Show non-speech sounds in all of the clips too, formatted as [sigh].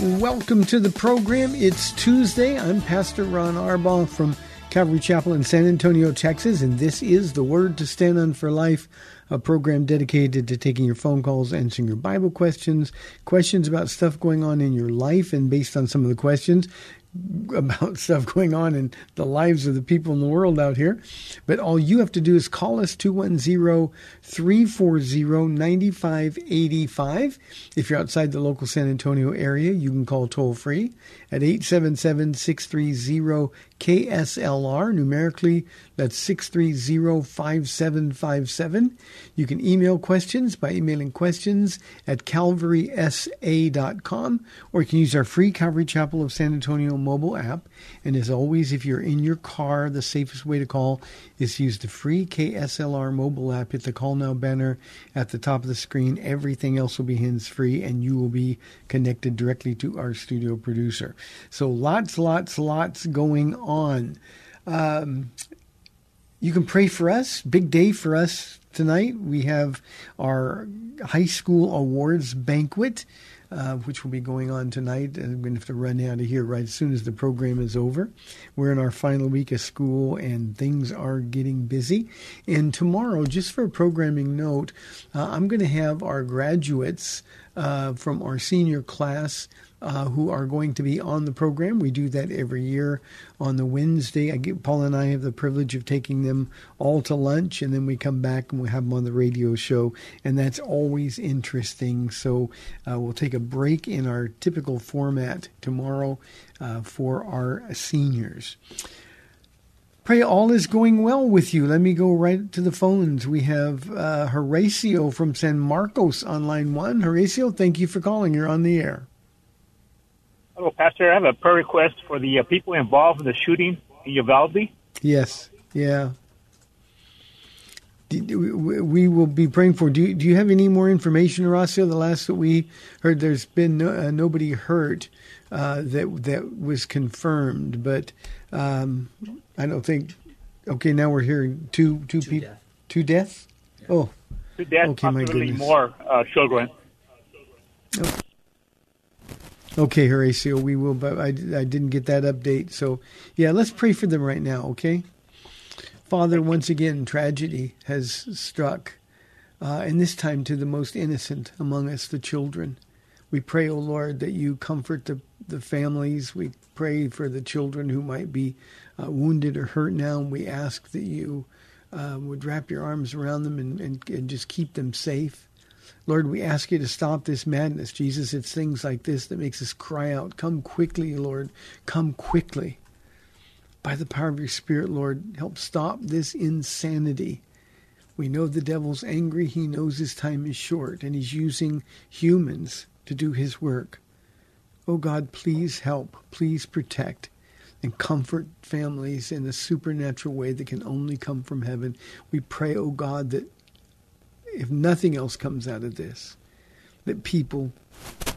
Welcome to the program. It's Tuesday. I'm Pastor Ron Arbaugh from Calvary Chapel in San Antonio, Texas, and this is the Word to Stand on for Life, a program dedicated to taking your phone calls, answering your Bible questions, questions about stuff going on in your life, and based on some of the questions, about [laughs] stuff going on in the lives of the people in the world out here. But all you have to do is call us 210 340 9585. If you're outside the local San Antonio area, you can call toll free at 877 630 KSLR. Numerically, that's 630 5757. You can email questions by emailing questions at calvarysa.com, or you can use our free Calvary Chapel of San Antonio mobile app. And as always, if you're in your car, the safest way to call is use the free KSLR mobile app. Hit the call now banner at the top of the screen. Everything else will be hands free, and you will be connected directly to our studio producer. So lots, lots, lots going on. Um, you can pray for us. Big day for us tonight. We have our high school awards banquet, uh, which will be going on tonight. I'm going to have to run out of here right as soon as the program is over. We're in our final week of school and things are getting busy. And tomorrow, just for a programming note, uh, I'm going to have our graduates uh, from our senior class uh, who are going to be on the program. We do that every year on the Wednesday. I get, Paul and I have the privilege of taking them all to lunch, and then we come back and we have them on the radio show, and that's always interesting. So uh, we'll take a break in our typical format tomorrow uh, for our seniors. Pray all is going well with you. Let me go right to the phones. We have uh, Horacio from San Marcos on line one. Horacio, thank you for calling. You're on the air. Hello, Pastor. I have a prayer request for the uh, people involved in the shooting in Uvalde. Yes, yeah. D- d- We we will be praying for. Do you, do you have any more information, Horacio? The last that we heard, there's been no, uh, nobody hurt uh, that that was confirmed, but um, I don't think. Okay, now we're hearing two two people, two deaths. Oh, To death, Okay, my goodness. more uh, children. Okay, Horacio, we will, but I, I didn't get that update. So, yeah, let's pray for them right now, okay? Father, once again, tragedy has struck, uh, and this time to the most innocent among us, the children. We pray, O Lord, that you comfort the, the families. We pray for the children who might be uh, wounded or hurt now, and we ask that you uh, would wrap your arms around them and, and, and just keep them safe. Lord, we ask you to stop this madness. Jesus, it's things like this that makes us cry out, Come quickly, Lord. Come quickly. By the power of your Spirit, Lord, help stop this insanity. We know the devil's angry. He knows his time is short, and he's using humans to do his work. Oh God, please help. Please protect and comfort families in a supernatural way that can only come from heaven. We pray, oh God, that if nothing else comes out of this, that people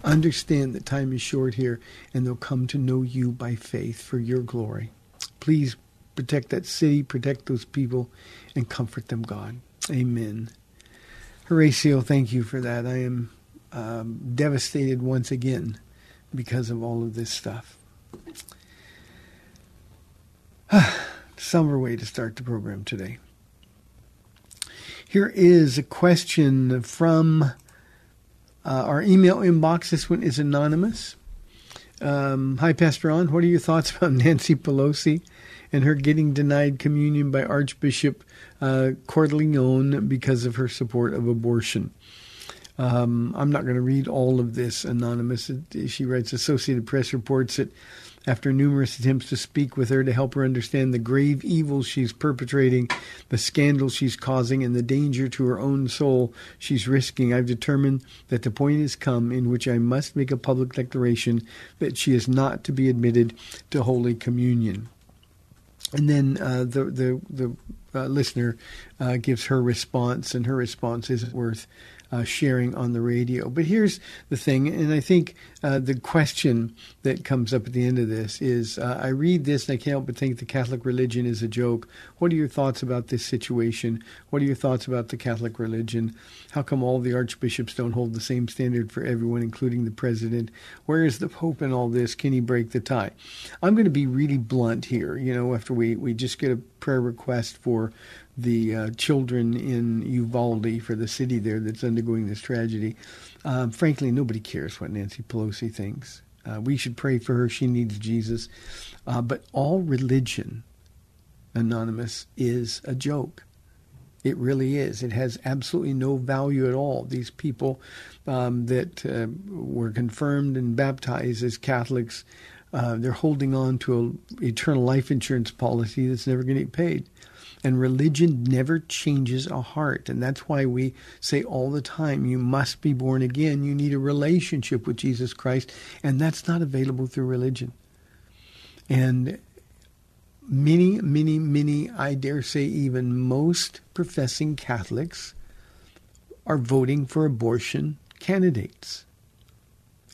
understand that time is short here and they'll come to know you by faith for your glory. Please protect that city, protect those people, and comfort them, God. Amen. Horacio, thank you for that. I am um, devastated once again because of all of this stuff. [sighs] Summer way to start the program today. Here is a question from uh, our email inbox. This one is anonymous. Um, Hi, Pastor Ron. What are your thoughts about [laughs] Nancy Pelosi and her getting denied communion by Archbishop uh, because of her support of abortion? Um, I'm not going to read all of this anonymous. She writes Associated Press reports that after numerous attempts to speak with her to help her understand the grave evils she's perpetrating, the scandal she's causing, and the danger to her own soul she's risking, I've determined that the point has come in which I must make a public declaration that she is not to be admitted to Holy Communion. And then uh, the the the uh, listener uh, gives her response, and her response isn't worth uh, sharing on the radio. But here's the thing, and I think uh, the question that comes up at the end of this is uh, I read this and I can't help but think the Catholic religion is a joke. What are your thoughts about this situation? What are your thoughts about the Catholic religion? How come all the archbishops don't hold the same standard for everyone, including the president? Where is the Pope in all this? Can he break the tie? I'm going to be really blunt here, you know, after we, we just get a prayer request for the uh, children in Uvalde for the city there that's undergoing this tragedy. Um, frankly, nobody cares what Nancy Pelosi thinks. Uh, we should pray for her. She needs Jesus. Uh, but all religion, Anonymous, is a joke. It really is. It has absolutely no value at all. These people um, that uh, were confirmed and baptized as Catholics, uh, they're holding on to an eternal life insurance policy that's never going to get paid. And religion never changes a heart. And that's why we say all the time, you must be born again. You need a relationship with Jesus Christ. And that's not available through religion. And many, many, many, I dare say even most professing Catholics are voting for abortion candidates.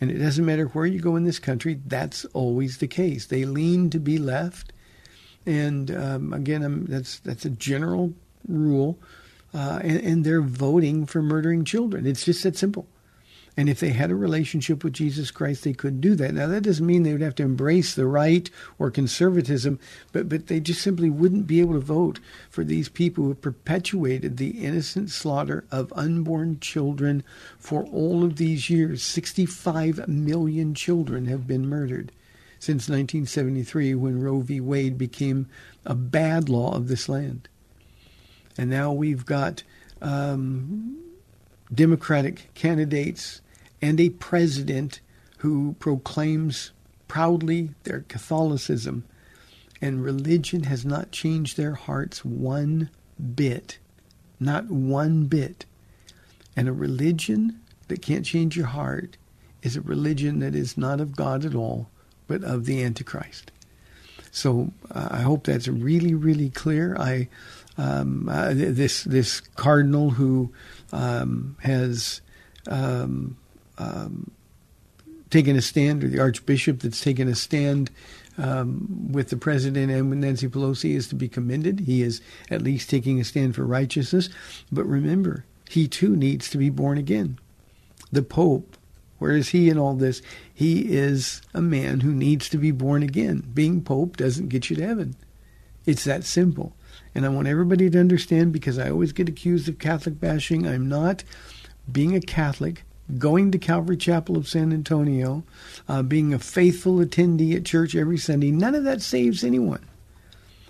And it doesn't matter where you go in this country, that's always the case. They lean to be left and um, again, I'm, that's that's a general rule, uh, and, and they're voting for murdering children. It's just that simple. And if they had a relationship with Jesus Christ, they could do that. Now, that doesn't mean they would have to embrace the right or conservatism, but, but they just simply wouldn't be able to vote for these people who have perpetuated the innocent slaughter of unborn children for all of these years. 65 million children have been murdered since 1973 when Roe v. Wade became a bad law of this land. And now we've got um, Democratic candidates and a president who proclaims proudly their Catholicism. And religion has not changed their hearts one bit. Not one bit. And a religion that can't change your heart is a religion that is not of God at all, but of the Antichrist. So uh, I hope that's really, really clear. I um, uh, this this cardinal who um, has um, um taken a stand, or the archbishop that's taken a stand um, with the president and with Nancy Pelosi, is to be commended. He is at least taking a stand for righteousness. But remember, he too needs to be born again. The Pope where is he in all this? He is a man who needs to be born again. Being Pope doesn't get you to heaven. It's that simple. And I want everybody to understand because I always get accused of Catholic bashing. I'm not. Being a Catholic, going to Calvary Chapel of San Antonio, uh, being a faithful attendee at church every Sunday, none of that saves anyone.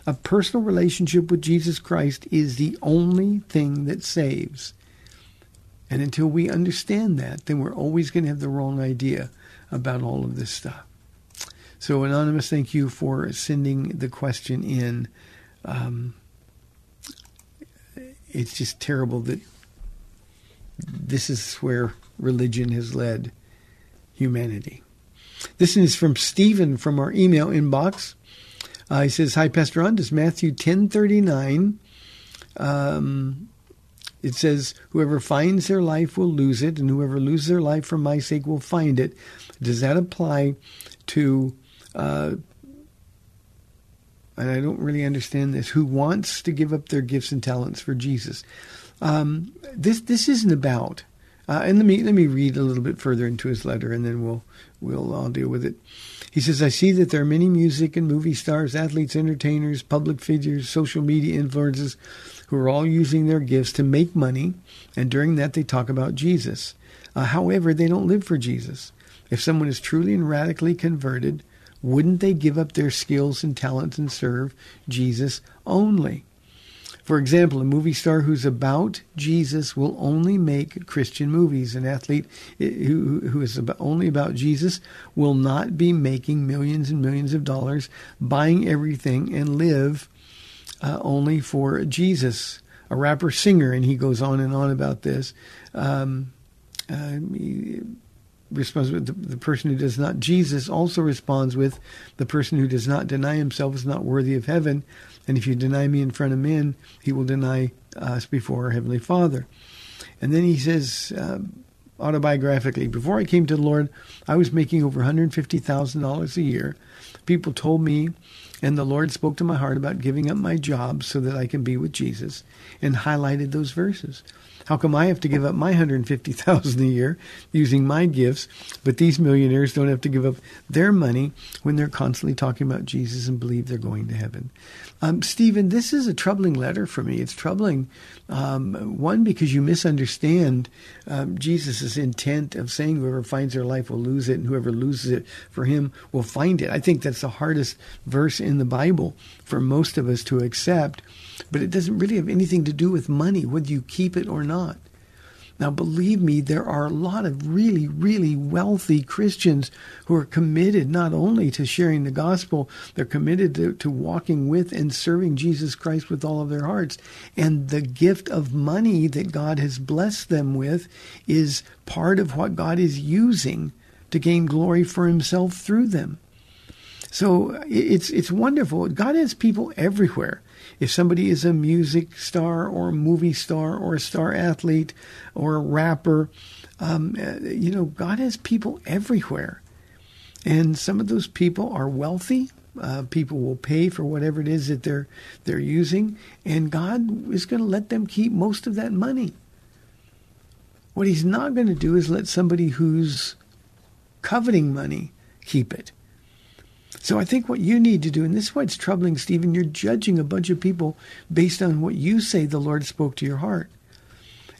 A personal relationship with Jesus Christ is the only thing that saves. And until we understand that, then we're always going to have the wrong idea about all of this stuff. So, Anonymous, thank you for sending the question in. Um, it's just terrible that this is where religion has led humanity. This is from Stephen from our email inbox. Uh, he says, "Hi, Pastor Ron. Does Matthew ten thirty nine um, It says, Whoever finds their life will lose it, and whoever loses their life for my sake will find it. Does that apply to, uh, and I don't really understand this, who wants to give up their gifts and talents for Jesus? Um, this this isn't about. Uh, and let me let me read a little bit further into his letter, and then we'll we'll all deal with it. He says, I see that there are many music and movie stars, athletes, entertainers, public figures, social media influencers who are all using their gifts to make money, and during that they talk about Jesus. Uh, however, they don't live for Jesus. If someone is truly and radically converted, wouldn't they give up their skills and talents and serve Jesus only? For example, a movie star who's about Jesus will only make Christian movies. An athlete who, who is about, only about Jesus will not be making millions and millions of dollars, buying everything, and live uh, only for Jesus. A rapper singer, and he goes on and on about this. Um, uh, responds with the, the, person who does not. Jesus also responds with the person who does not deny himself is not worthy of heaven. And if you deny me in front of men, he will deny us before our Heavenly Father. And then he says, uh, autobiographically, before I came to the Lord, I was making over $150,000 a year. People told me, and the Lord spoke to my heart about giving up my job so that I can be with Jesus, and highlighted those verses. How come I have to give up my 150,000 a year using my gifts, but these millionaires don't have to give up their money when they're constantly talking about Jesus and believe they're going to heaven? Um, Stephen, this is a troubling letter for me. It's troubling, um, one, because you misunderstand um, Jesus' intent of saying whoever finds their life will lose it, and whoever loses it for him will find it. I think that's the hardest verse in the Bible for most of us to accept but it doesn't really have anything to do with money, whether you keep it or not. Now, believe me, there are a lot of really, really wealthy Christians who are committed not only to sharing the gospel, they're committed to, to, walking with and serving Jesus Christ with all of their hearts. And the gift of money that God has blessed them with is part of what God is using to gain glory for himself through them. So it's it's wonderful. God has people everywhere. If somebody is a music star or a movie star or a star athlete or a rapper, um, uh, you know, God has people everywhere. And some of those people are wealthy. Uh, people will pay for whatever it is that they're they're using, and God is going to let them keep most of that money. What He's not going to do is let somebody who's coveting money keep it. So I think what you need to do, and this is why it's troubling, Stephen, you're judging a bunch of people based on what you say the Lord spoke to your heart.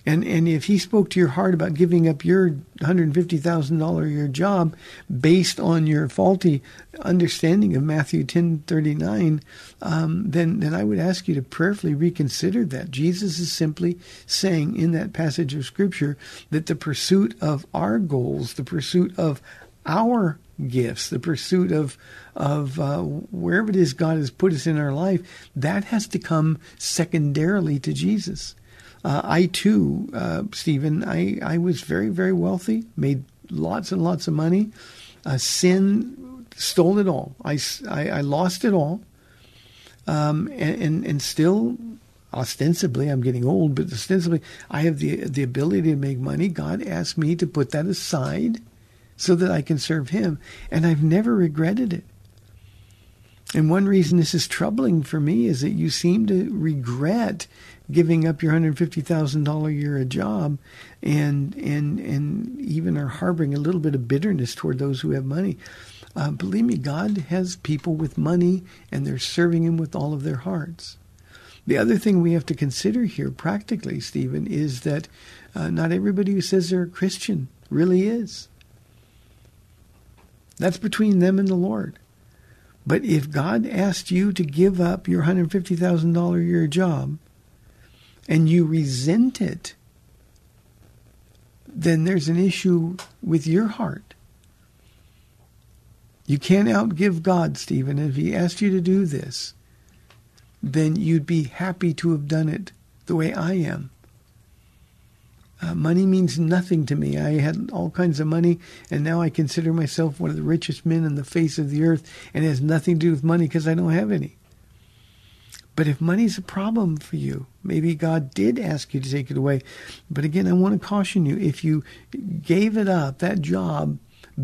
And and if he spoke to your heart about giving up your $150,000 a year job based on your faulty understanding of Matthew 10:39, um, then then I would ask you to prayerfully reconsider that. Jesus is simply saying in that passage of scripture that the pursuit of our goals, the pursuit of our gifts, the pursuit of of uh, wherever it is God has put us in our life, that has to come secondarily to Jesus. Uh, I too, uh, Stephen, I, I was very, very wealthy, made lots and lots of money. Uh, sin stole it all. I, I, I lost it all. Um, and, and, and still, ostensibly, I'm getting old, but ostensibly, I have the, the ability to make money. God asked me to put that aside so that I can serve Him. And I've never regretted it. And one reason this is troubling for me is that you seem to regret giving up your $150,000 a year a job and, and, and even are harboring a little bit of bitterness toward those who have money. Uh, believe me, God has people with money and they're serving Him with all of their hearts. The other thing we have to consider here, practically, Stephen, is that uh, not everybody who says they're a Christian really is. That's between them and the Lord. But if God asked you to give up your $150,000 a year job and you resent it, then there's an issue with your heart. You can't outgive God, Stephen. If He asked you to do this, then you'd be happy to have done it the way I am. Uh, money means nothing to me. I had all kinds of money, and now I consider myself one of the richest men on the face of the earth, and it has nothing to do with money because I don't have any. But if money's a problem for you, maybe God did ask you to take it away. But again, I want to caution you if you gave it up, that job,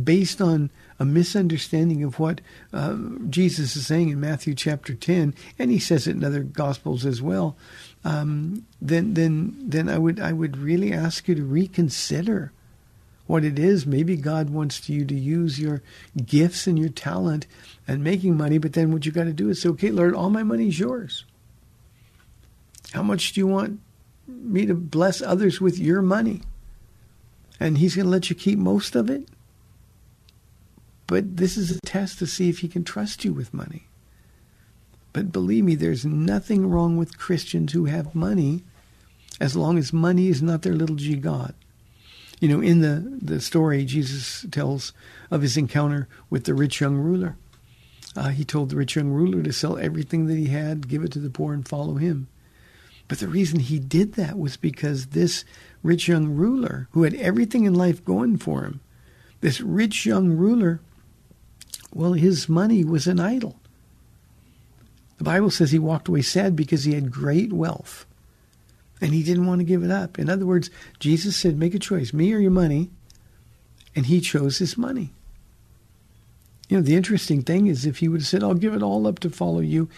based on a misunderstanding of what uh, Jesus is saying in Matthew chapter 10, and he says it in other gospels as well, um, then then then I would I would really ask you to reconsider what it is. Maybe God wants you to use your gifts and your talent and making money, but then what you got to do is say, okay, Lord, all my money is yours. How much do you want me to bless others with your money? And He's going to let you keep most of it. But this is a test to see if He can trust you with money. But believe me, there's nothing wrong with Christians who have money as long as money is not their little g God. You know, in the, the story, Jesus tells of his encounter with the rich young ruler. Uh, he told the rich young ruler to sell everything that he had, give it to the poor, and follow him. But the reason he did that was because this rich young ruler, who had everything in life going for him, this rich young ruler, well, his money was an idol. The Bible says he walked away sad because he had great wealth and he didn't want to give it up. In other words, Jesus said, Make a choice, me or your money. And he chose his money. You know, the interesting thing is if he would have said, I'll give it all up to follow you,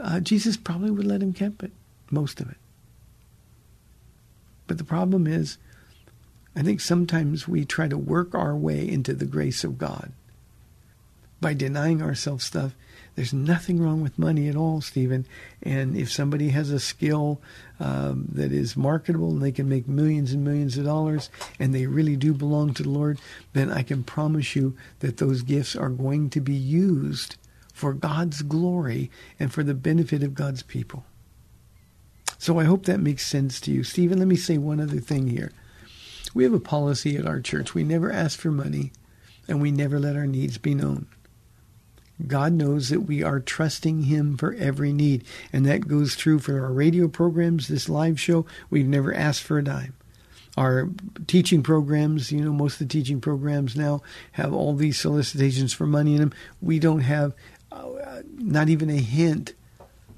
uh, Jesus probably would let him keep it, most of it. But the problem is, I think sometimes we try to work our way into the grace of God by denying ourselves stuff there's nothing wrong with money at all, Stephen. And if somebody has a skill um, that is marketable and they can make millions and millions of dollars and they really do belong to the Lord, then I can promise you that those gifts are going to be used for God's glory and for the benefit of God's people. So I hope that makes sense to you. Stephen, let me say one other thing here. We have a policy at our church. We never ask for money and we never let our needs be known. God knows that we are trusting Him for every need. And that goes through for our radio programs, this live show. We've never asked for a dime. Our teaching programs, you know, most of the teaching programs now have all these solicitations for money in them. We don't have uh, not even a hint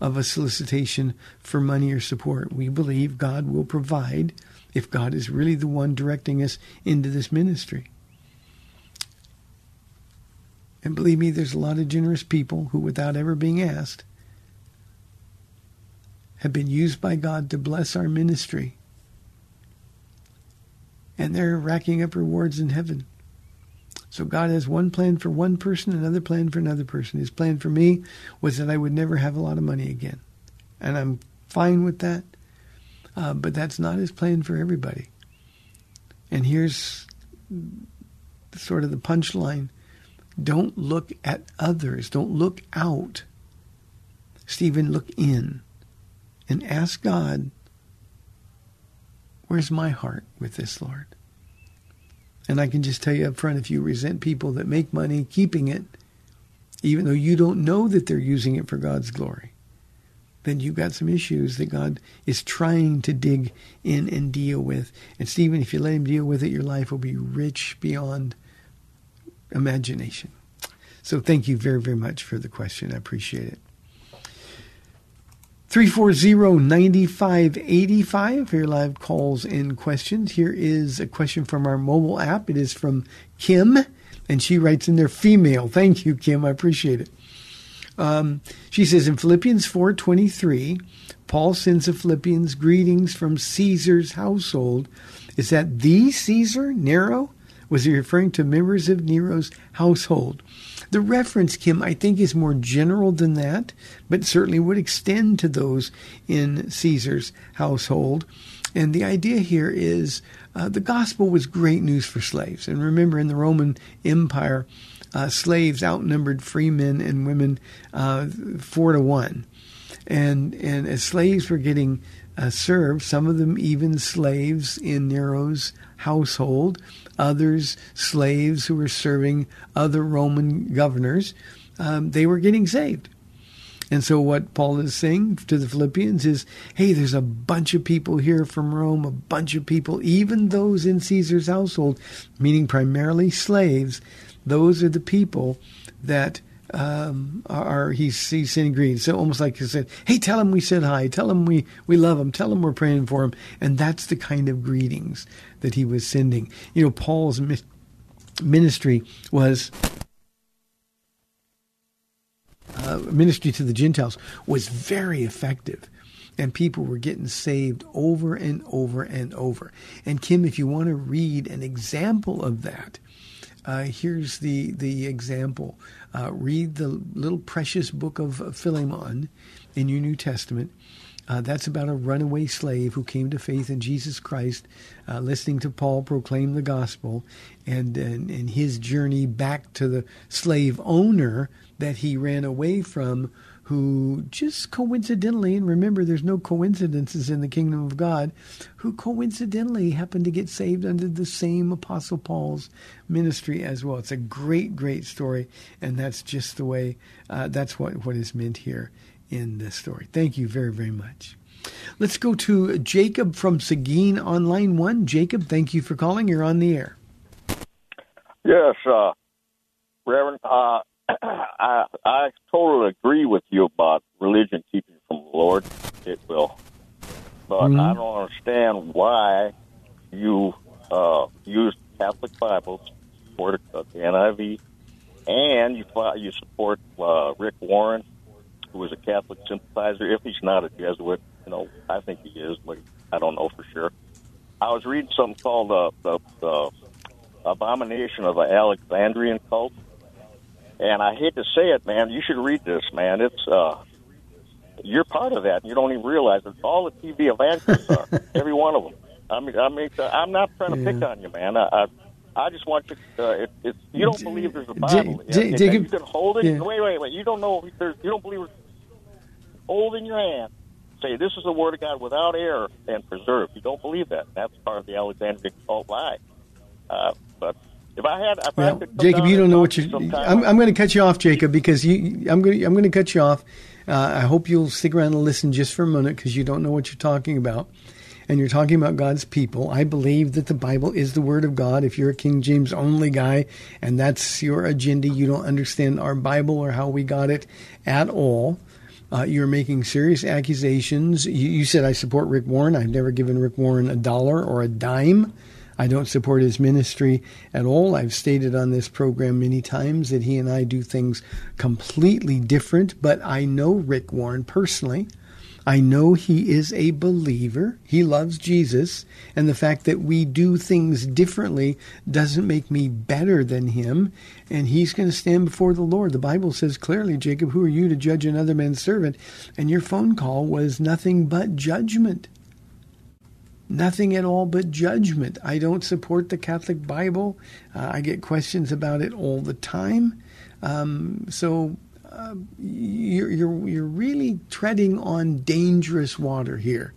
of a solicitation for money or support. We believe God will provide if God is really the one directing us into this ministry. And believe me, there's a lot of generous people who, without ever being asked, have been used by God to bless our ministry. And they're racking up rewards in heaven. So God has one plan for one person, another plan for another person. His plan for me was that I would never have a lot of money again. And I'm fine with that. Uh, but that's not his plan for everybody. And here's sort of the punchline don't look at others. Don't look out. Stephen, look in and ask God, where's my heart with this, Lord? And I can just tell you up front, if you resent people that make money keeping it, even though you don't know that they're using it for God's glory, then you've got some issues that God is trying to dig in and deal with. And Stephen, if you let him deal with it, your life will be rich beyond imagination. So thank you very, very much for the question. I appreciate it. 340-9585 for your live calls and questions. Here is a question from our mobile app. It is from Kim, and she writes in there, female. Thank you, Kim. I appreciate it. Um, she says in Philippians 4.23, Paul sends the Philippians greetings from Caesar's household. Is that the Caesar, Nero? Was he referring to members of Nero's household? The reference, Kim, I think is more general than that, but certainly would extend to those in Caesar's household. And the idea here is uh, the gospel was great news for slaves. And remember, in the Roman Empire, uh, slaves outnumbered free men and women uh, four to one. And, and as slaves were getting uh, served, some of them even slaves in Nero's household, others slaves who were serving other Roman governors, um, they were getting saved. And so, what Paul is saying to the Philippians is hey, there's a bunch of people here from Rome, a bunch of people, even those in Caesar's household, meaning primarily slaves. Those are the people that um, are he's he's sending greetings. So almost like he said, "Hey, tell him we said hi. Tell him we we love him. Tell him we're praying for him." And that's the kind of greetings that he was sending. You know, Paul's mi- ministry was uh, ministry to the Gentiles was very effective. And people were getting saved over and over and over. And Kim, if you want to read an example of that, uh, here's the the example. Uh, read the little precious book of Philemon in your New Testament. Uh, that's about a runaway slave who came to faith in Jesus Christ, uh, listening to Paul proclaim the gospel, and, and and his journey back to the slave owner that he ran away from, who just coincidentally, and remember there's no coincidences in the kingdom of God, who coincidentally happened to get saved under the same Apostle Paul's ministry as well. It's a great, great story, and that's just the way, uh, that's what, what is meant here in this story. Thank you very, very much. Let's go to Jacob from Seguin on line one. Jacob, thank you for calling. You're on the air. Yes, uh, Reverend. Uh, [clears throat] I I totally agree with you about religion keeping from the Lord. It will, but Mhm. I don't understand why you uh, use Catholic Bibles, support uh, the NIV, and you you support uh, Rick Warren, who is a Catholic sympathizer. If he's not a Jesuit, you know, I think he is, but I don't know for sure. I was reading something called uh, the, the Abomination of the Alexandrian Cult. And I hate to say it, man. You should read this, man. It's uh, you're part of that. and You don't even realize it. All the TV evangelists are, [laughs] every one of them. I mean, I mean, uh, I'm not trying to pick on you, man. I, I, I just want you. Uh, if, if you don't believe there's a Bible, and Jacob- you can hold it. yeah. Wait, wait, wait. You don't know. if There's, you don't believe. it's- Hold in your hand. Say this is the word of God without error and preserved. You don't believe that. That's part of the Alexandrian cult lie. Uh, but if I had, if I Well, could Jacob, you don't know what you're. I'm, I'm going to cut you off, Jacob, because you. I'm going. I'm going to cut you off. Uh, I hope you'll stick around and listen just for a minute because you don't know what you're talking about, and you're talking about God's people. I believe that the Bible is the Word of God. If you're a King James only guy and that's your agenda, you don't understand our Bible or how we got it at all. Uh, you're making serious accusations. You, you said I support Rick Warren. I've never given Rick Warren a dollar or a dime. I don't support his ministry at all. I've stated on this program many times that he and I do things completely different, but I know Rick Warren personally. I know he is a believer. He loves Jesus. And the fact that we do things differently doesn't make me better than him. And he's going to stand before the Lord. The Bible says clearly, Jacob, who are you to judge another man's servant? And your phone call was nothing but judgment. Nothing at all but judgment. I don't support the Catholic Bible. Uh, I get questions about it all the time. Um, so uh, you're, you're you're really treading on dangerous water here,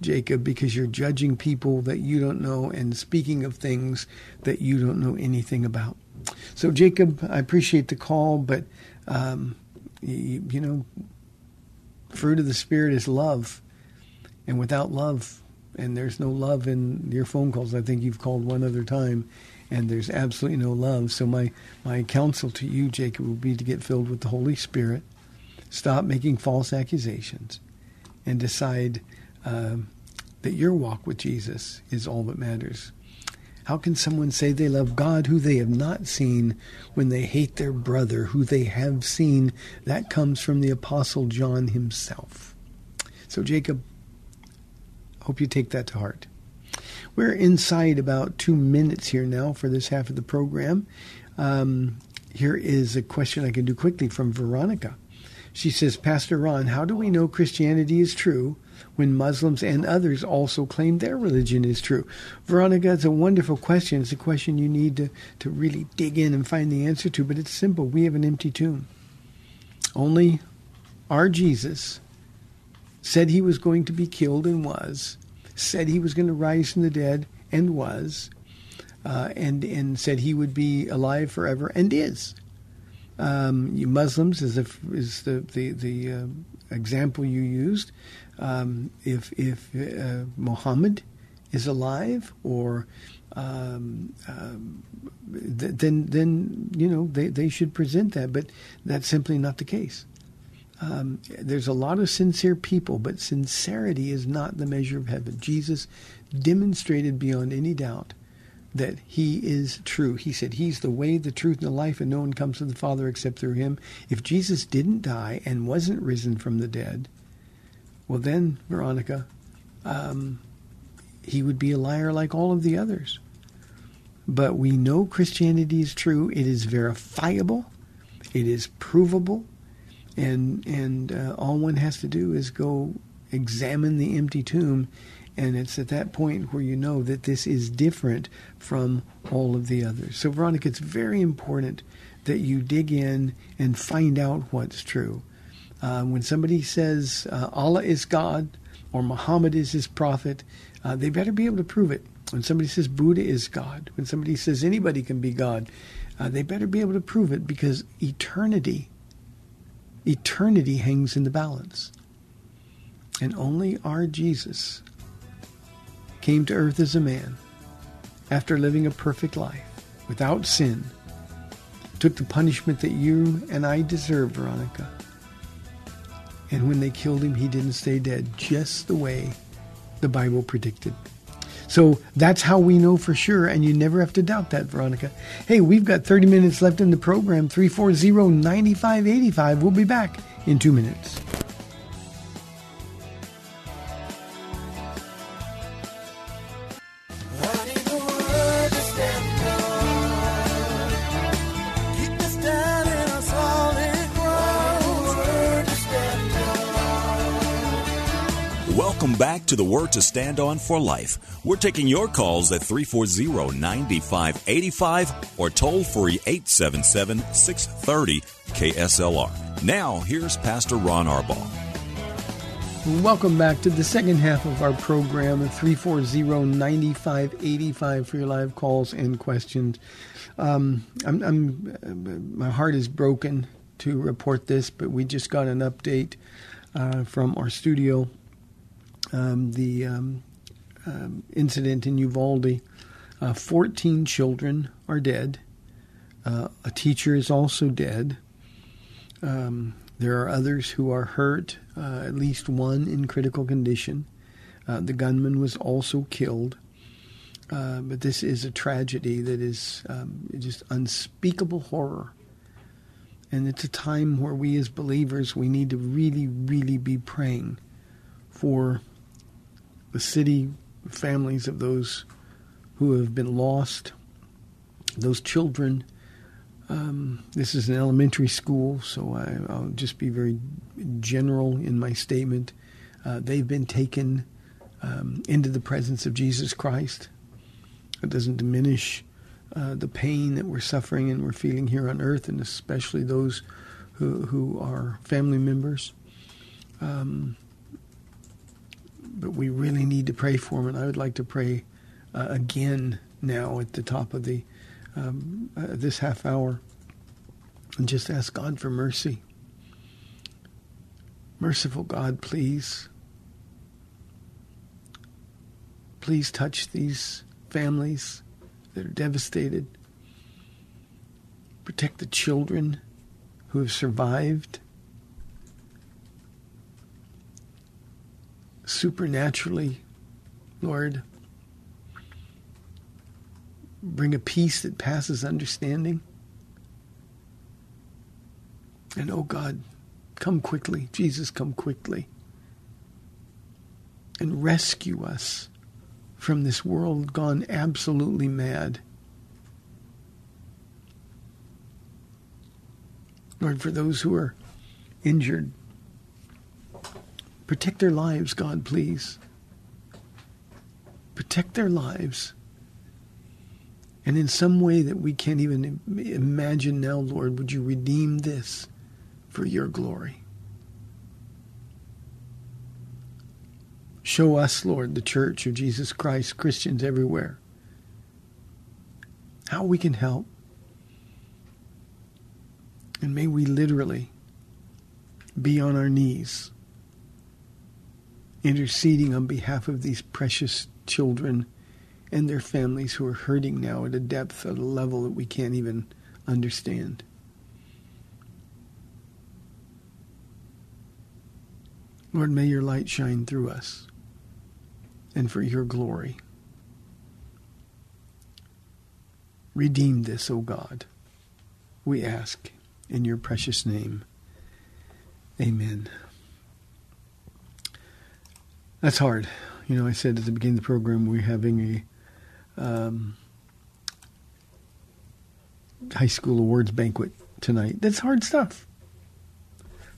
Jacob, because you're judging people that you don't know and speaking of things that you don't know anything about. So, Jacob, I appreciate the call, but um, you, you know, fruit of the spirit is love, and without love, and there's no love in your phone calls. I think you've called one other time and there's absolutely no love. So my my counsel to you, Jacob, would be to get filled with the Holy Spirit, stop making false accusations, and decide um, that your walk with Jesus is all that matters. How can someone say they love God who they have not seen when they hate their brother who they have seen? That comes from the Apostle John himself. So, Jacob, hope you take that to heart. We're inside about two minutes here now for this half of the program. Um, here is a question I can do quickly from Veronica. She says, Pastor Ron, how do we know Christianity is true when Muslims and others also claim their religion is true? Veronica, it's a wonderful question. It's a question you need to, to really dig in and find the answer to, but it's simple. We have an empty tomb. Only our Jesus said he was going to be killed and was, said he was going to rise from the dead and was, uh, and and said he would be alive forever and is. Um, you Muslims is, a, is the the, the uh, example you used. Um, if if uh, Muhammad is alive or um, um, th- then then you know they, they should present that. But that's simply not the case. Um, there's a lot of sincere people, but sincerity is not the measure of heaven. Jesus demonstrated beyond any doubt that he is true. He said he's the way, the truth, and the life, and no one comes to the Father except through him. If Jesus didn't die and wasn't risen from the dead, well, then, Veronica, um, he would be a liar like all of the others. But we know Christianity is true. It is verifiable. It is provable and and uh, all one has to do is go examine the empty tomb and it's at that point where you know that this is different from all of the others. So veronica it's very important that you dig in and find out what's true. Uh, when somebody says uh, allah is god or muhammad is his prophet uh, they better be able to prove it. When somebody says buddha is god when somebody says anybody can be god uh, they better be able to prove it because eternity Eternity hangs in the balance. And only our Jesus came to earth as a man after living a perfect life without sin, took the punishment that you and I deserve, Veronica. And when they killed him, he didn't stay dead, just the way the Bible predicted. So that's how we know for sure, and you never have to doubt that, Veronica. Hey, we've got 30 minutes left in the program, 340 9585. We'll be back in two minutes. To the Word to Stand On for Life. We're taking your calls at 340 9585 or toll free 877 630 KSLR. Now, here's Pastor Ron Arbaugh. Welcome back to the second half of our program at 340-9585 for your live calls and questions. Um, I'm, I'm, my heart is broken to report this, but we just got an update uh, from our studio um, the um, um, incident in Uvalde. Uh, 14 children are dead. Uh, a teacher is also dead. Um, there are others who are hurt, uh, at least one in critical condition. Uh, the gunman was also killed. Uh, but this is a tragedy that is um, just unspeakable horror. And it's a time where we as believers, we need to really, really be praying for the city families of those who have been lost, those children. Um, this is an elementary school, so I, will just be very general in my statement. Uh, they've been taken um, into the presence of Jesus Christ. It doesn't diminish uh, the pain that we're suffering and we're feeling here on earth, and especially those who, who are family members. Um, but we really need to pray for him. And I would like to pray uh, again now at the top of the um, uh, this half hour, and just ask God for mercy. Merciful God, please, please touch these families that are devastated. Protect the children who have survived supernaturally, Lord. Bring a peace that passes understanding. And oh God, come quickly. Jesus, come quickly. And rescue us from this world gone absolutely mad. Lord, for those who are injured, Protect their lives, God, please. Protect their lives. And in some way that we can't even imagine now, Lord, would you redeem this for your glory? Show us, Lord, the church of Jesus Christ, Christians everywhere, how we can help. And may we literally be on our knees interceding on behalf of these precious children and their families who are hurting now at a depth, at a level that we can't even understand. Lord, may your light shine through us and for your glory. Redeem this, O God. We ask in your precious name. Amen. That's hard. You know, I said at the beginning of the program we're having a um, high school awards banquet tonight. That's hard stuff.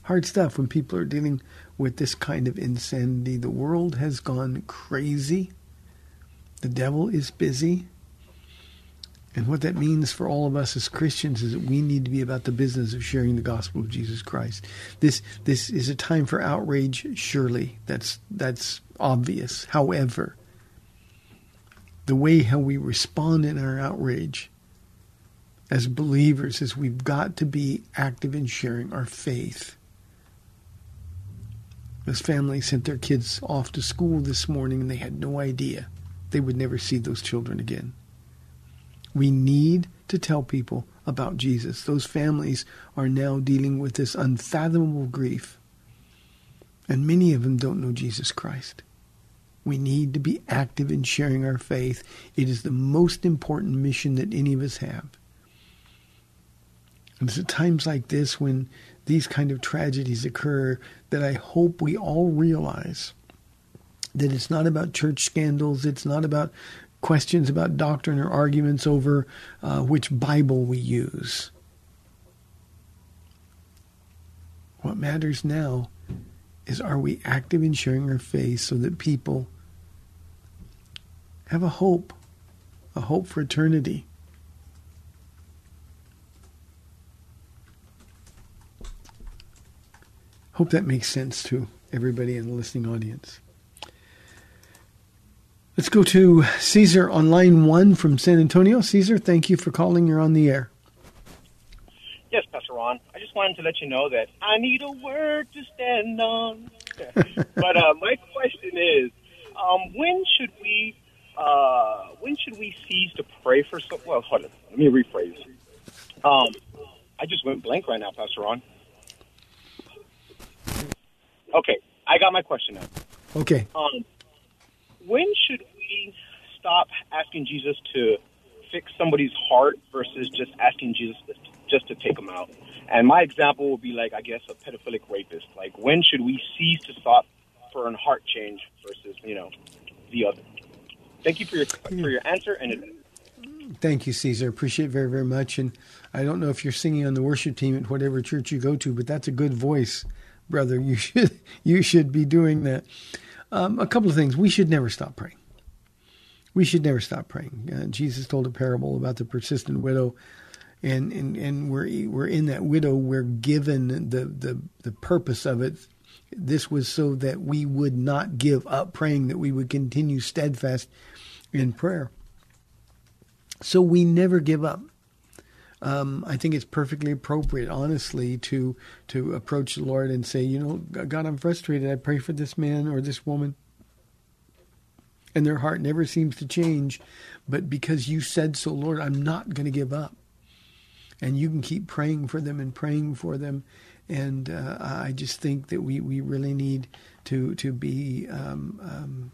Hard stuff when people are dealing with this kind of insanity. The world has gone crazy. The devil is busy. And what that means for all of us as Christians is that we need to be about the business of sharing the gospel of Jesus Christ. This this is a time for outrage, surely. That's that's obvious. However, the way how we respond in our outrage as believers is we've got to be active in sharing our faith. This family sent their kids off to school this morning and they had no idea they would never see those children again. We need to tell people about Jesus. Those families are now dealing with this unfathomable grief, and many of them don't know Jesus Christ. We need to be active in sharing our faith. It is the most important mission that any of us have. And it's at times like this when these kind of tragedies occur that I hope we all realize that it's not about church scandals, it's not about questions about doctrine or arguments over uh, which Bible we use. What matters now is are we active in sharing our faith so that people have a hope, a hope for eternity. Hope that makes sense to everybody in the listening audience. Let's go to Caesar on line one from San Antonio. Caesar, thank you for calling. You're on the air. Yes, Pastor Ron. I just wanted to let you know that I need a word to stand on. [laughs] but uh, my question is, um, when should we uh, when should we cease to pray for some? Well, hold on. Let me rephrase. Um, I just went blank right now, Pastor Ron. Okay, I got my question now. Okay. Um, when should we stop asking Jesus to fix somebody's heart versus just asking Jesus to, just to take them out? And my example would be like, I guess, a pedophilic rapist. Like, when should we cease to stop for a heart change versus, you know, the other? Thank you for your for your answer and. Thank you, Caesar. Appreciate it very, very much. And I don't know if you're singing on the worship team at whatever church you go to, but that's a good voice, brother. You [laughs] should you should be doing that. Um, a couple of things. We should never stop praying. We should never stop praying. Uh, Jesus told a parable about the persistent widow, and, and, and we're we're in that widow. We're given the, the the purpose of it. This was so that we would not give up praying, that we would continue steadfast in prayer. So we never give up. Um, I think it's perfectly appropriate, honestly, to to approach the Lord and say, you know, God, I'm frustrated. I pray for this man or this woman, and their heart never seems to change, but because you said so, Lord, I'm not going to give up. And you can keep praying for them and praying for them, and uh, I just think that we we really need to to be. Um, um,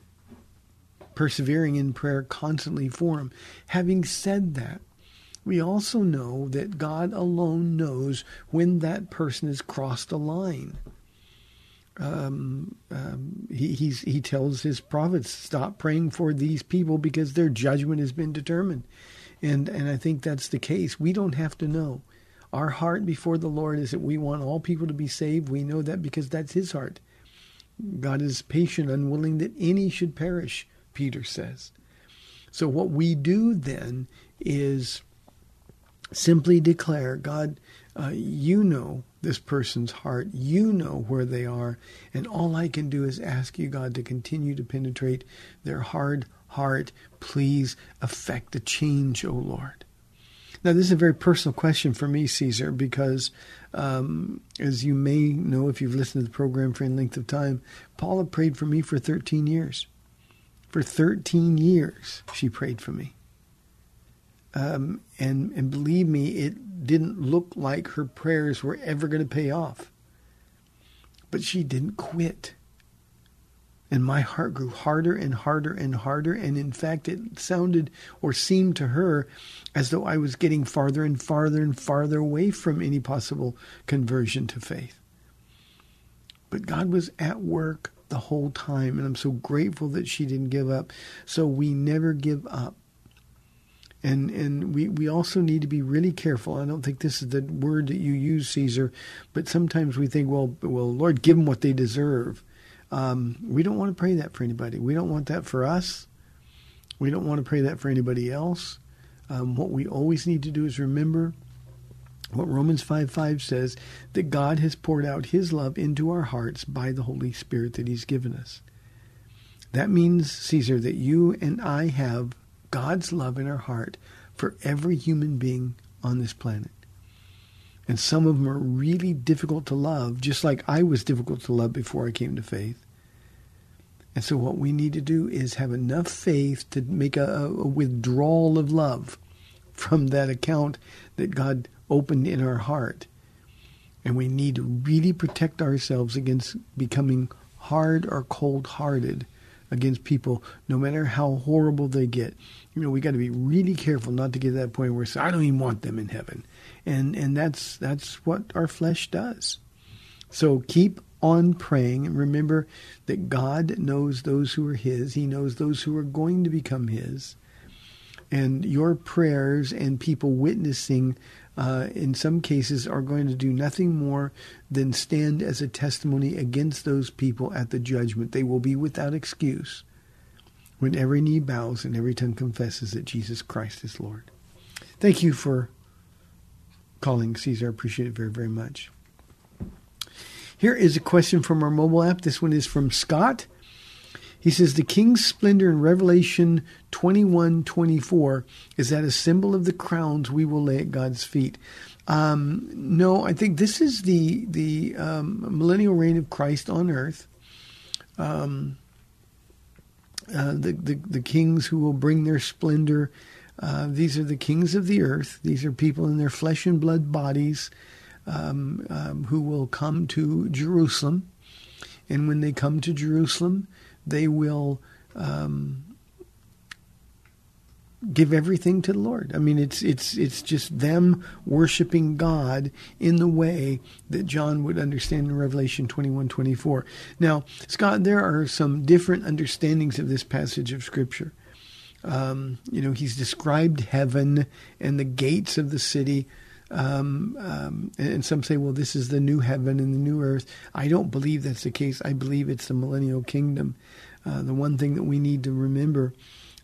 persevering in prayer constantly for them. Having said that, we also know that God alone knows when that person has crossed a line. Um, um, he he tells his prophets stop praying for these people because their judgment has been determined, and and I think that's the case. We don't have to know. Our heart before the Lord is that we want all people to be saved. We know that because that's His heart. God is patient, unwilling that any should perish. Peter says. So what we do then is simply declare, God, uh, you know this person's heart. You know where they are. And all I can do is ask you, God, to continue to penetrate their hard heart. Please affect a change, O Lord. Now, this is a very personal question for me, Caesar, because um, as you may know if you've listened to the program for any length of time, Paula prayed for me for 13 years. For 13 years, she prayed for me. Um, and, and believe me, it didn't look like her prayers were ever going to pay off. But she didn't quit. And my heart grew harder and harder and harder. And in fact, it sounded or seemed to her as though I was getting farther and farther and farther away from any possible conversion to faith. But God was at work the whole time. And I'm so grateful that she didn't give up. So we never give up. And and we, we also need to be really careful. I don't think this is the word that you use, Caesar, but sometimes we think, well, well, Lord, give them what they deserve. Um, we don't want to pray that for anybody. We don't want that for us. We don't want to pray that for anybody else. Um, what we always need to do is remember what Romans 5 5 says that God has poured out his love into our hearts by the Holy Spirit that he's given us. That means, Caesar, that you and I have God's love in our heart for every human being on this planet. And some of them are really difficult to love, just like I was difficult to love before I came to faith. And so, what we need to do is have enough faith to make a, a withdrawal of love from that account that God opened in our heart. And we need to really protect ourselves against becoming hard or cold hearted against people, no matter how horrible they get. You know, we got to be really careful not to get to that point where say, I don't even want them in heaven and and that's that's what our flesh does. So keep on praying and remember that God knows those who are his. He knows those who are going to become his. And your prayers and people witnessing uh, in some cases are going to do nothing more than stand as a testimony against those people at the judgment. They will be without excuse when every knee bows and every tongue confesses that Jesus Christ is Lord. Thank you for calling, Caesar. I appreciate it very, very much. Here is a question from our mobile app. This one is from Scott. He says, The king's splendor in Revelation 21 24, is that a symbol of the crowns we will lay at God's feet? Um, no, I think this is the, the um, millennial reign of Christ on earth. Um, uh, the, the, the kings who will bring their splendor uh, these are the kings of the earth. These are people in their flesh and blood bodies um, um, who will come to Jerusalem. And when they come to Jerusalem, they will um, give everything to the Lord. I mean, it's it's it's just them worshiping God in the way that John would understand in Revelation 21, 24. Now, Scott, there are some different understandings of this passage of Scripture. Um, you know, he's described heaven and the gates of the city. Um, um, and some say, well, this is the new heaven and the new earth. I don't believe that's the case. I believe it's the millennial kingdom. Uh, the one thing that we need to remember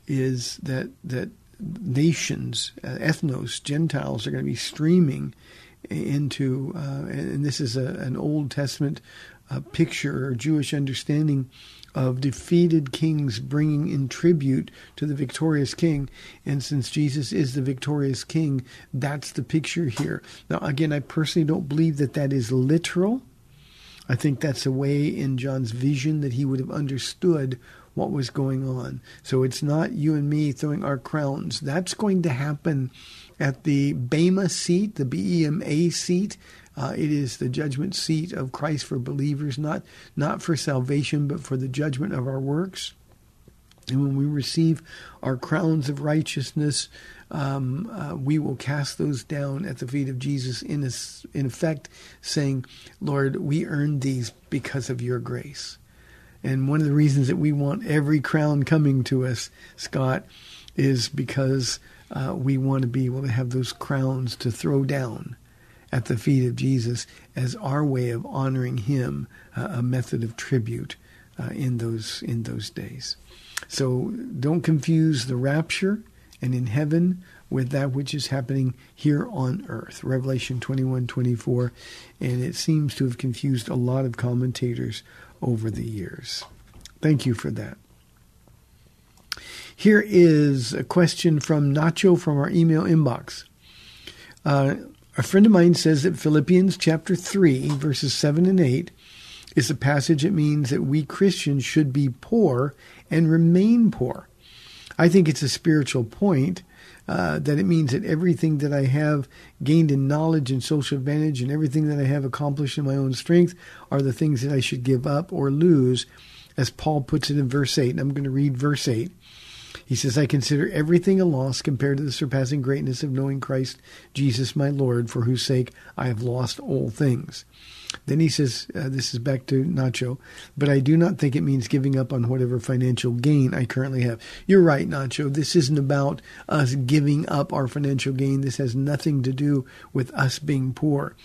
is that that nations, uh, ethnos, Gentiles, are going to be streaming into, uh, and this is a, an Old Testament uh, picture or Jewish understanding of defeated kings bringing in tribute to the victorious king. And since Jesus is the victorious king, that's the picture here. Now, again, I personally don't believe that that is literal. I think that's a way in John's vision that he would have understood what was going on. So it's not you and me throwing our crowns. That's going to happen at the Bema seat, the B E M A seat uh, it is the judgment seat of Christ for believers, not not for salvation, but for the judgment of our works. And when we receive our crowns of righteousness, um, uh, we will cast those down at the feet of Jesus, in, a, in effect, saying, Lord, we earned these because of your grace. And one of the reasons that we want every crown coming to us, Scott, is because uh, we want to be able to have those crowns to throw down at the feet of Jesus as our way of honoring him, uh, a method of tribute uh, in those in those days. So don't confuse the rapture and in heaven with that which is happening here on earth. Revelation 21, 24, and it seems to have confused a lot of commentators over the years. Thank you for that. Here is a question from Nacho from our email inbox. Uh, a friend of mine says that Philippians chapter 3, verses 7 and 8, is a passage that means that we Christians should be poor and remain poor. I think it's a spiritual point uh, that it means that everything that I have gained in knowledge and social advantage and everything that I have accomplished in my own strength are the things that I should give up or lose, as Paul puts it in verse 8. And I'm going to read verse 8. He says, I consider everything a loss compared to the surpassing greatness of knowing Christ Jesus my Lord, for whose sake I have lost all things. Then he says, uh, this is back to Nacho, but I do not think it means giving up on whatever financial gain I currently have. You're right, Nacho. This isn't about us giving up our financial gain. This has nothing to do with us being poor.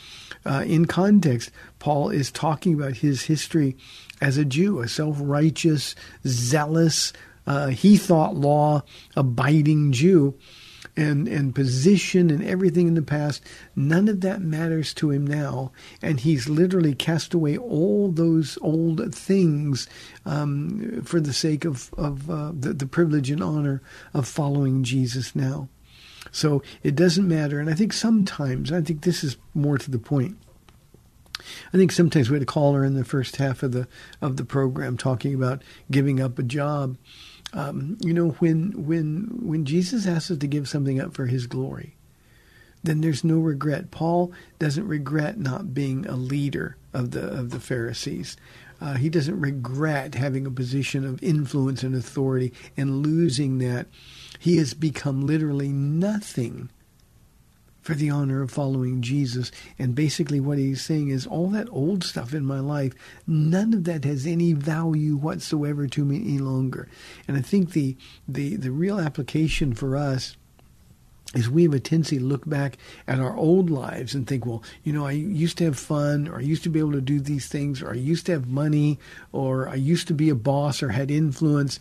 Uh, in context, Paul is talking about his history as a Jew, a self righteous, zealous, uh, he thought law abiding Jew and, and position and everything in the past, none of that matters to him now. And he's literally cast away all those old things um, for the sake of, of uh, the, the privilege and honor of following Jesus now. So it doesn't matter. And I think sometimes, I think this is more to the point. I think sometimes we had a caller in the first half of the of the program talking about giving up a job um, you know, when when when Jesus asks us to give something up for His glory, then there's no regret. Paul doesn't regret not being a leader of the of the Pharisees. Uh, he doesn't regret having a position of influence and authority and losing that. He has become literally nothing for the honor of following Jesus. And basically, what he's saying is all that old stuff in my life, none of that has any value whatsoever to me any longer. And I think the the the real application for us is we have a tendency to look back at our old lives and think, well, you know, I used to have fun, or I used to be able to do these things, or I used to have money, or I used to be a boss or had influence.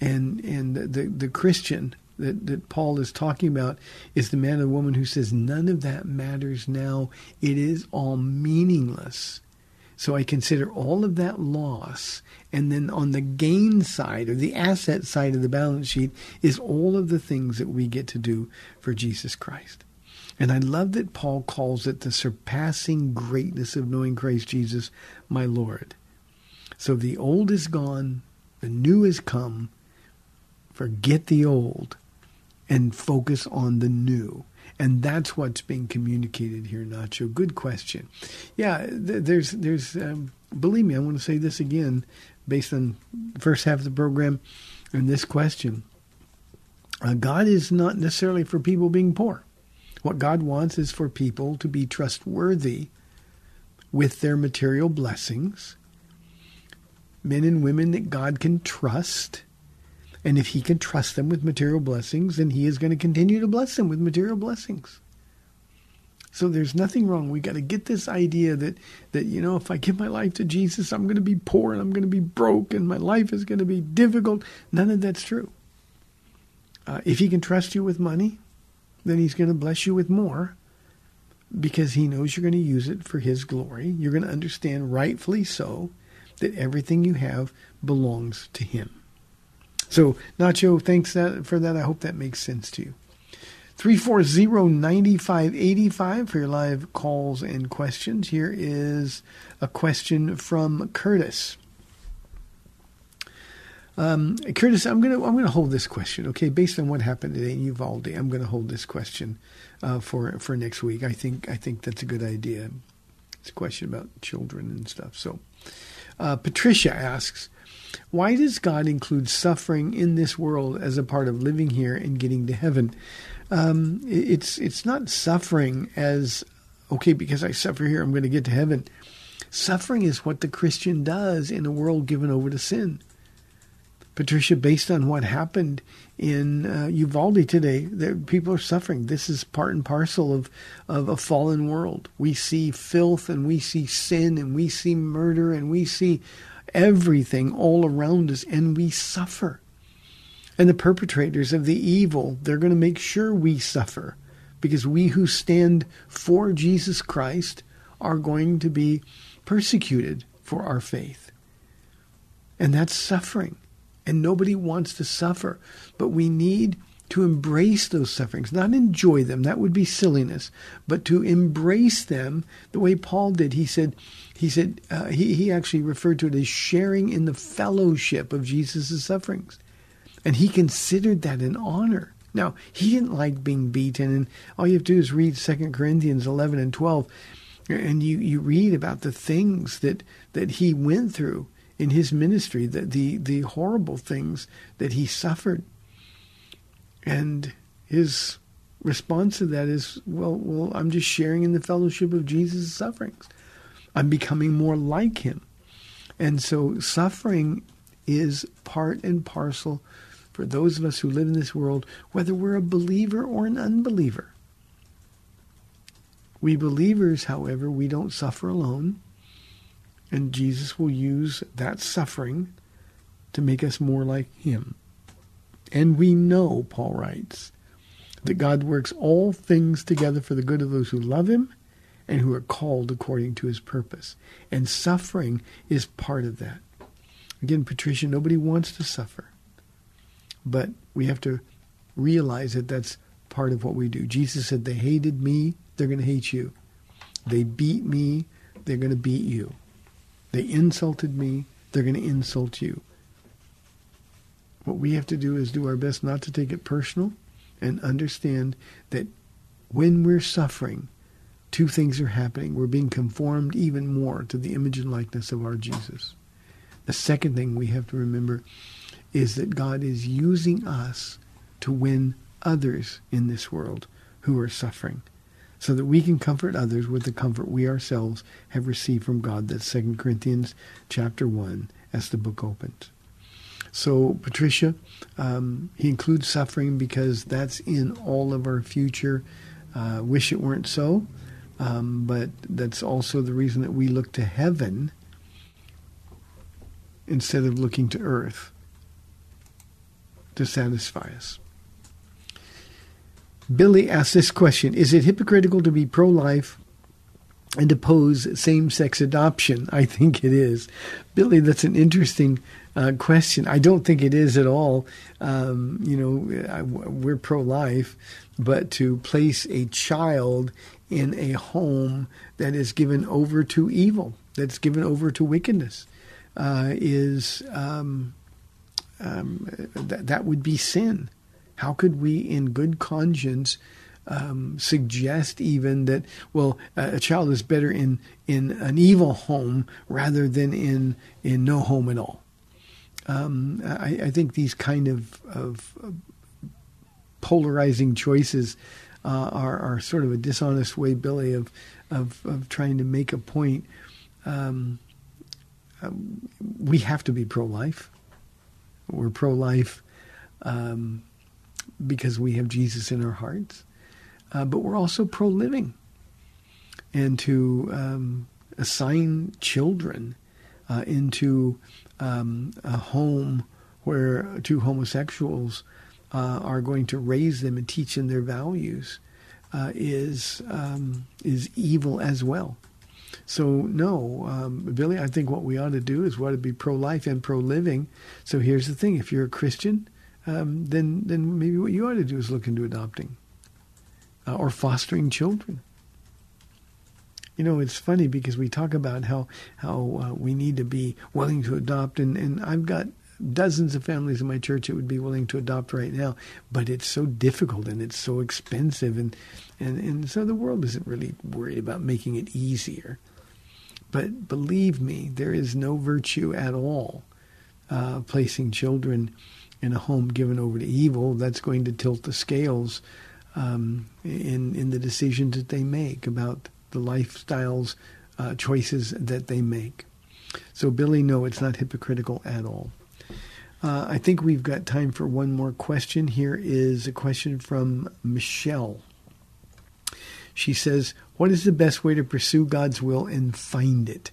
And and the the Christian that, that Paul is talking about is the man or the woman who says, None of that matters now. It is all meaningless. So I consider all of that loss. And then on the gain side or the asset side of the balance sheet is all of the things that we get to do for Jesus Christ. And I love that Paul calls it the surpassing greatness of knowing Christ Jesus, my Lord. So the old is gone, the new has come. Forget the old and focus on the new. And that's what's being communicated here, Nacho. Good question. Yeah, there's, there's, um, believe me, I want to say this again based on first half of the program and this question. Uh, God is not necessarily for people being poor. What God wants is for people to be trustworthy with their material blessings, men and women that God can trust and if he can trust them with material blessings, then he is going to continue to bless them with material blessings. So there's nothing wrong. We got to get this idea that that you know, if I give my life to Jesus, I'm going to be poor and I'm going to be broke and my life is going to be difficult. None of that's true. Uh, if he can trust you with money, then he's going to bless you with more because he knows you're going to use it for his glory. You're going to understand, rightfully so, that everything you have belongs to him. So, Nacho, thanks that, for that. I hope that makes sense to you. 340-9585 for your live calls and questions. Here is a question from Curtis. Um, Curtis, I'm gonna I'm gonna hold this question, okay? Based on what happened today in Uvalde, I'm gonna hold this question uh, for for next week. I think I think that's a good idea. It's a question about children and stuff. So, uh, Patricia asks, why does God include suffering in this world as a part of living here and getting to heaven? Um, it's it's not suffering as okay because I suffer here I'm going to get to heaven. Suffering is what the Christian does in a world given over to sin. Patricia, based on what happened in uh, Uvalde today, that people are suffering. This is part and parcel of, of a fallen world. We see filth and we see sin and we see murder and we see everything all around us, and we suffer. And the perpetrators of the evil, they're going to make sure we suffer because we who stand for Jesus Christ are going to be persecuted for our faith. And that's suffering. And nobody wants to suffer. But we need to embrace those sufferings, not enjoy them. That would be silliness, but to embrace them the way Paul did. He said, he said, uh, he, he actually referred to it as sharing in the fellowship of Jesus' sufferings. And he considered that an honor. Now, he didn't like being beaten, and all you have to do is read 2 Corinthians 11 and 12, and you, you read about the things that, that he went through in his ministry, the, the, the horrible things that he suffered. And his response to that is, well, well, I'm just sharing in the fellowship of Jesus' sufferings. I'm becoming more like him. And so suffering is part and parcel for those of us who live in this world, whether we're a believer or an unbeliever. We believers, however, we don't suffer alone, and Jesus will use that suffering to make us more like him. And we know, Paul writes, that God works all things together for the good of those who love him and who are called according to his purpose. And suffering is part of that. Again, Patricia, nobody wants to suffer. But we have to realize that that's part of what we do. Jesus said, They hated me, they're going to hate you. They beat me, they're going to beat you. They insulted me, they're going to insult you. What we have to do is do our best not to take it personal and understand that when we're suffering, two things are happening. We're being conformed even more to the image and likeness of our Jesus. The second thing we have to remember is that God is using us to win others in this world who are suffering so that we can comfort others with the comfort we ourselves have received from God. That's 2 Corinthians chapter 1 as the book opens. So, Patricia, um, he includes suffering because that's in all of our future. Uh, wish it weren't so, um, but that's also the reason that we look to heaven instead of looking to earth to satisfy us. Billy asks this question Is it hypocritical to be pro life and oppose same sex adoption? [laughs] I think it is. Billy, that's an interesting uh, question. I don't think it is at all. Um, you know, we're pro life, but to place a child in a home that is given over to evil, that's given over to wickedness, uh, is um, um, th- that would be sin. How could we, in good conscience, um, suggest even that well, a child is better in in an evil home rather than in in no home at all? Um, I, I, think these kind of, of polarizing choices uh, are, are sort of a dishonest way, Billy, of of, of trying to make a point. Um, um we have to be pro-life. We're pro life um, because we have Jesus in our hearts, uh, but we're also pro living. And to um, assign children uh, into um, a home where two homosexuals uh, are going to raise them and teach them their values uh, is um, is evil as well. So no, um, Billy, I think what we ought to do is we ought to be pro-life and pro-living. So here's the thing: if you're a Christian, um, then then maybe what you ought to do is look into adopting uh, or fostering children. You know, it's funny because we talk about how how uh, we need to be willing to adopt, and, and I've got dozens of families in my church that would be willing to adopt right now, but it's so difficult and it's so expensive, and and and so the world isn't really worried about making it easier. But believe me, there is no virtue at all uh, placing children in a home given over to evil. That's going to tilt the scales um, in in the decisions that they make about the lifestyles uh, choices that they make. So, Billy, no, it's not hypocritical at all. Uh, I think we've got time for one more question. Here is a question from Michelle. She says, What is the best way to pursue God's will and find it?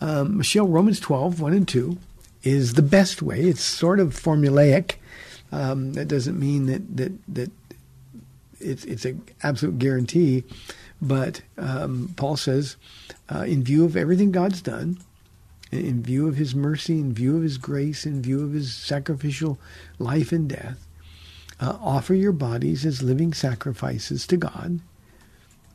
Um, Michelle, Romans 12, 1 and 2 is the best way. It's sort of formulaic. Um, that doesn't mean that, that, that it's, it's an absolute guarantee. But um, Paul says, uh, in view of everything God's done, in view of his mercy, in view of his grace, in view of his sacrificial life and death, uh, offer your bodies as living sacrifices to God.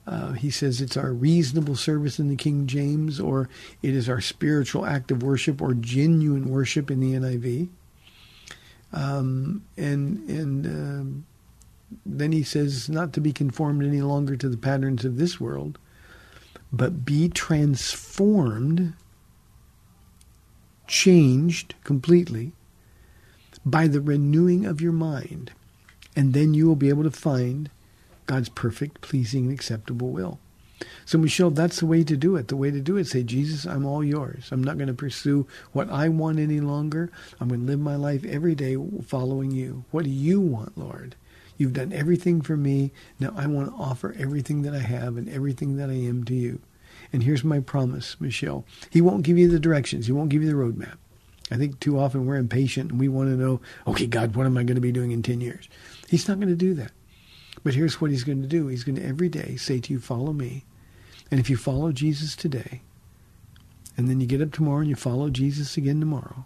Uh, he says it's our reasonable service in the King James, or it is our spiritual act of worship, or genuine worship in the NIV. Um, and and um, then he says not to be conformed any longer to the patterns of this world, but be transformed, changed completely by the renewing of your mind. And then you will be able to find God's perfect, pleasing, and acceptable will. So, Michelle, that's the way to do it. The way to do it, say, Jesus, I'm all yours. I'm not going to pursue what I want any longer. I'm going to live my life every day following you. What do you want, Lord? You've done everything for me. Now I want to offer everything that I have and everything that I am to you. And here's my promise, Michelle. He won't give you the directions. He won't give you the roadmap. I think too often we're impatient and we want to know, okay, God, what am I going to be doing in 10 years? He's not going to do that. But here's what he's going to do. He's going to every day say to you, follow me. And if you follow Jesus today, and then you get up tomorrow and you follow Jesus again tomorrow,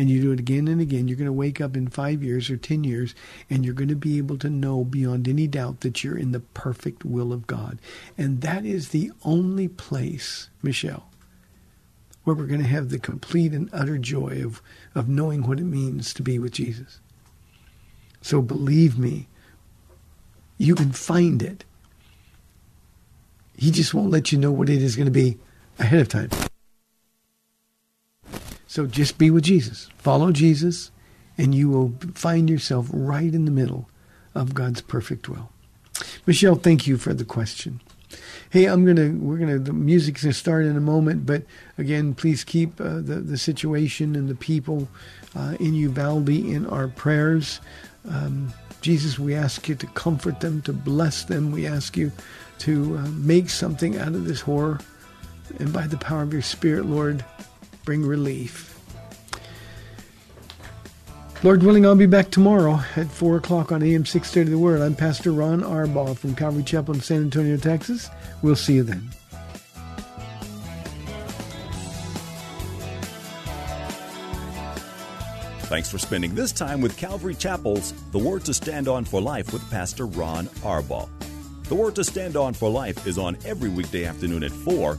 and you do it again and again, you're going to wake up in five years or ten years, and you're going to be able to know beyond any doubt that you're in the perfect will of God. And that is the only place, Michelle, where we're going to have the complete and utter joy of, of knowing what it means to be with Jesus. So believe me, you can find it. He just won't let you know what it is going to be ahead of time. So just be with Jesus. Follow Jesus, and you will find yourself right in the middle of God's perfect will. Michelle, thank you for the question. Hey, I'm gonna we're gonna the music's gonna start in a moment, but again, please keep uh, the the situation and the people uh, in Uvalde in our prayers. Um, Jesus, we ask you to comfort them, to bless them. We ask you to uh, make something out of this horror. And by the power of your Spirit, Lord, bring relief. Lord willing, I'll be back tomorrow at 4 o'clock on AM 630 The Word. I'm Pastor Ron Arbaugh from Calvary Chapel in San Antonio, Texas. We'll see you then. Thanks for spending this time with Calvary Chapel's The Word to Stand On for Life with Pastor Ron Arbaugh. The Word to Stand On for Life is on every weekday afternoon at 4,